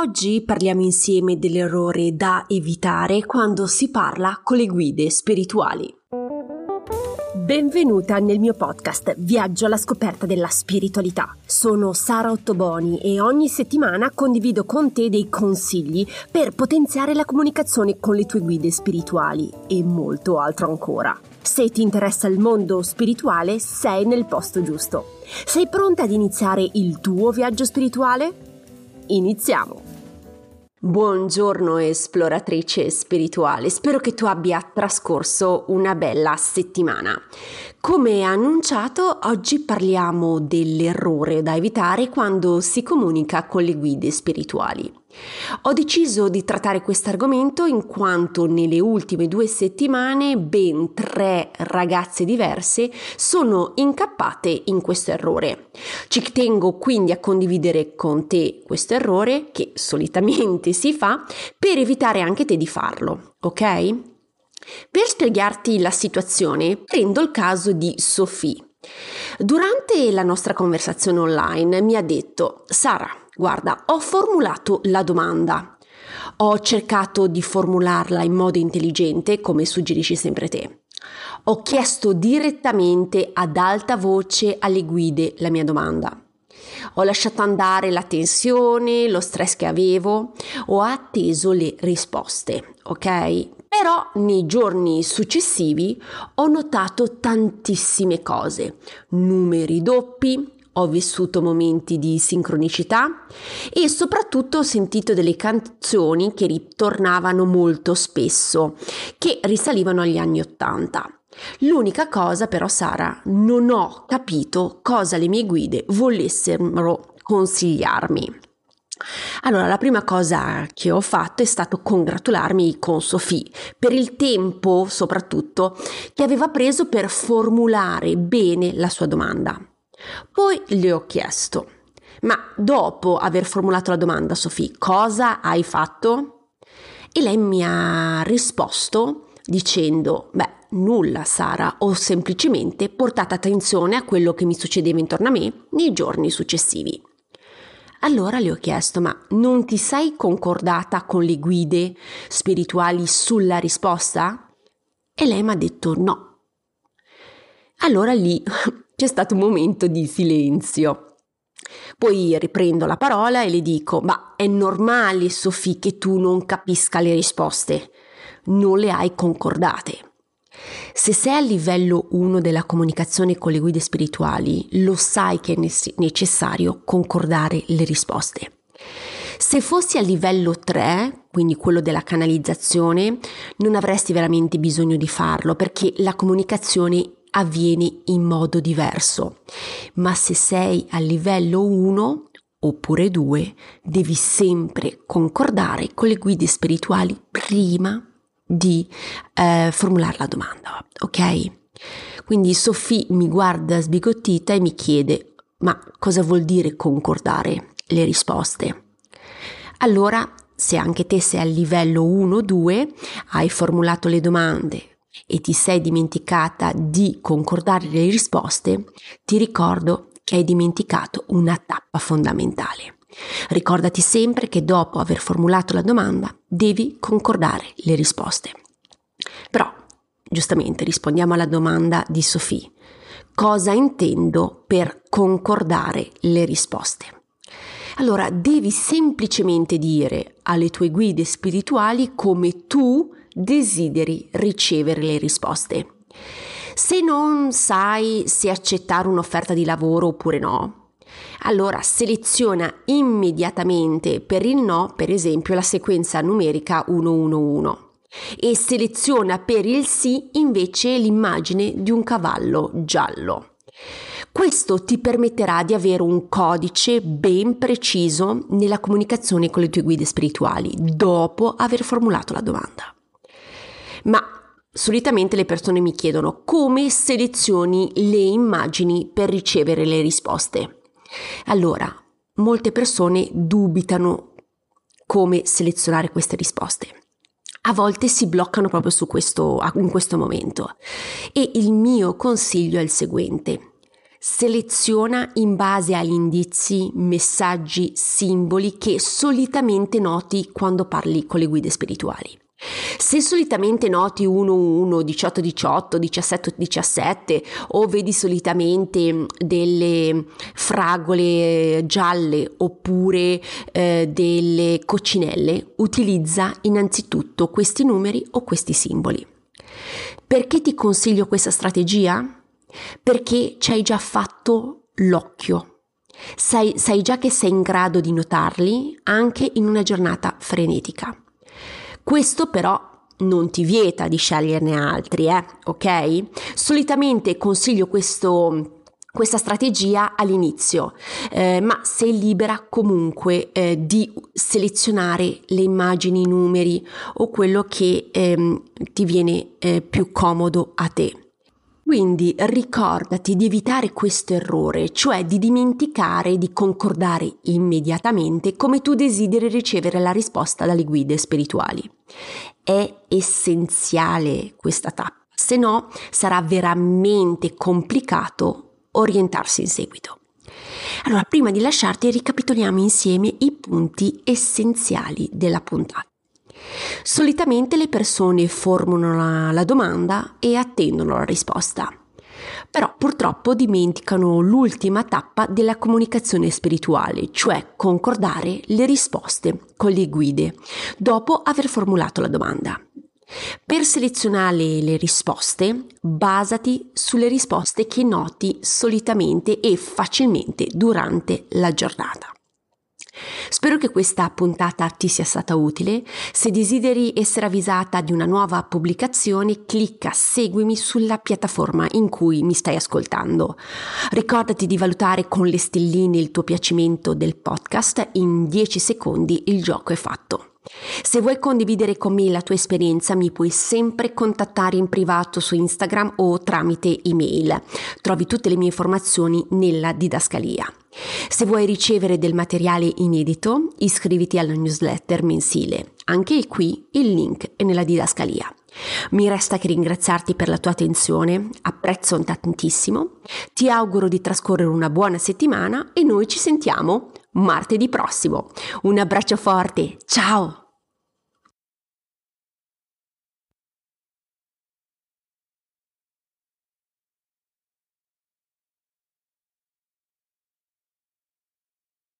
Oggi parliamo insieme dell'errore da evitare quando si parla con le guide spirituali. Benvenuta nel mio podcast Viaggio alla scoperta della spiritualità. Sono Sara Ottoboni e ogni settimana condivido con te dei consigli per potenziare la comunicazione con le tue guide spirituali e molto altro ancora. Se ti interessa il mondo spirituale, sei nel posto giusto. Sei pronta ad iniziare il tuo viaggio spirituale? Iniziamo! Buongiorno esploratrice spirituale, spero che tu abbia trascorso una bella settimana. Come annunciato, oggi parliamo dell'errore da evitare quando si comunica con le guide spirituali. Ho deciso di trattare questo argomento in quanto nelle ultime due settimane ben tre ragazze diverse sono incappate in questo errore. Ci tengo quindi a condividere con te questo errore che solitamente si fa per evitare anche te di farlo, ok? Per spiegarti la situazione, prendo il caso di Sophie. Durante la nostra conversazione online mi ha detto Sara, Guarda, ho formulato la domanda. Ho cercato di formularla in modo intelligente, come suggerisci sempre te. Ho chiesto direttamente ad alta voce alle guide la mia domanda. Ho lasciato andare la tensione, lo stress che avevo, ho atteso le risposte, ok? Però nei giorni successivi ho notato tantissime cose, numeri doppi, ho vissuto momenti di sincronicità e soprattutto ho sentito delle canzoni che ritornavano molto spesso, che risalivano agli anni Ottanta. L'unica cosa però, Sara, non ho capito cosa le mie guide volessero consigliarmi. Allora, la prima cosa che ho fatto è stato congratularmi con Sofì per il tempo, soprattutto, che aveva preso per formulare bene la sua domanda. Poi le ho chiesto, ma dopo aver formulato la domanda, Sofì, cosa hai fatto? E lei mi ha risposto dicendo, beh, nulla Sara, ho semplicemente portato attenzione a quello che mi succedeva intorno a me nei giorni successivi. Allora le ho chiesto, ma non ti sei concordata con le guide spirituali sulla risposta? E lei mi ha detto no. Allora lì c'è stato un momento di silenzio. Poi riprendo la parola e le dico: Ma è normale, Sofì, che tu non capisca le risposte. Non le hai concordate. Se sei a livello 1 della comunicazione con le guide spirituali, lo sai che è necessario concordare le risposte. Se fossi a livello 3, quindi quello della canalizzazione, non avresti veramente bisogno di farlo perché la comunicazione avviene in modo diverso. Ma se sei a livello 1 oppure 2, devi sempre concordare con le guide spirituali prima di eh, formulare la domanda, ok? Quindi Sofì mi guarda sbigottita e mi chiede, ma cosa vuol dire concordare le risposte? Allora, se anche te sei a livello 1-2, hai formulato le domande, e ti sei dimenticata di concordare le risposte, ti ricordo che hai dimenticato una tappa fondamentale. Ricordati sempre che dopo aver formulato la domanda devi concordare le risposte. Però, giustamente, rispondiamo alla domanda di Sofì. Cosa intendo per concordare le risposte? Allora, devi semplicemente dire alle tue guide spirituali come tu desideri ricevere le risposte. Se non sai se accettare un'offerta di lavoro oppure no, allora seleziona immediatamente per il no, per esempio, la sequenza numerica 111 e seleziona per il sì invece l'immagine di un cavallo giallo. Questo ti permetterà di avere un codice ben preciso nella comunicazione con le tue guide spirituali dopo aver formulato la domanda. Ma solitamente le persone mi chiedono come selezioni le immagini per ricevere le risposte. Allora, molte persone dubitano come selezionare queste risposte. A volte si bloccano proprio su questo, in questo momento. E il mio consiglio è il seguente. Seleziona in base agli indizi, messaggi, simboli che solitamente noti quando parli con le guide spirituali. Se solitamente noti 1-1, 18-18, 17-17 o vedi solitamente delle fragole gialle oppure eh, delle coccinelle, utilizza innanzitutto questi numeri o questi simboli. Perché ti consiglio questa strategia? perché ci hai già fatto l'occhio. Sai, sai già che sei in grado di notarli anche in una giornata frenetica. Questo però non ti vieta di sceglierne altri, eh? ok? Solitamente consiglio questo, questa strategia all'inizio, eh, ma sei libera comunque eh, di selezionare le immagini, i numeri o quello che ehm, ti viene eh, più comodo a te. Quindi ricordati di evitare questo errore, cioè di dimenticare di concordare immediatamente come tu desideri ricevere la risposta dalle guide spirituali. È essenziale questa tappa, se no sarà veramente complicato orientarsi in seguito. Allora, prima di lasciarti, ricapitoliamo insieme i punti essenziali della puntata. Solitamente le persone formulano la, la domanda e attendono la risposta. Però purtroppo dimenticano l'ultima tappa della comunicazione spirituale, cioè concordare le risposte con le guide, dopo aver formulato la domanda. Per selezionare le risposte, basati sulle risposte che noti solitamente e facilmente durante la giornata. Spero che questa puntata ti sia stata utile. Se desideri essere avvisata di una nuova pubblicazione, clicca seguimi sulla piattaforma in cui mi stai ascoltando. Ricordati di valutare con le stelline il tuo piacimento del podcast. In 10 secondi il gioco è fatto. Se vuoi condividere con me la tua esperienza mi puoi sempre contattare in privato su Instagram o tramite email. Trovi tutte le mie informazioni nella didascalia. Se vuoi ricevere del materiale inedito, iscriviti alla newsletter mensile. Anche qui il link è nella didascalia. Mi resta che ringraziarti per la tua attenzione, apprezzo tantissimo, ti auguro di trascorrere una buona settimana e noi ci sentiamo martedì prossimo. Un abbraccio forte, ciao!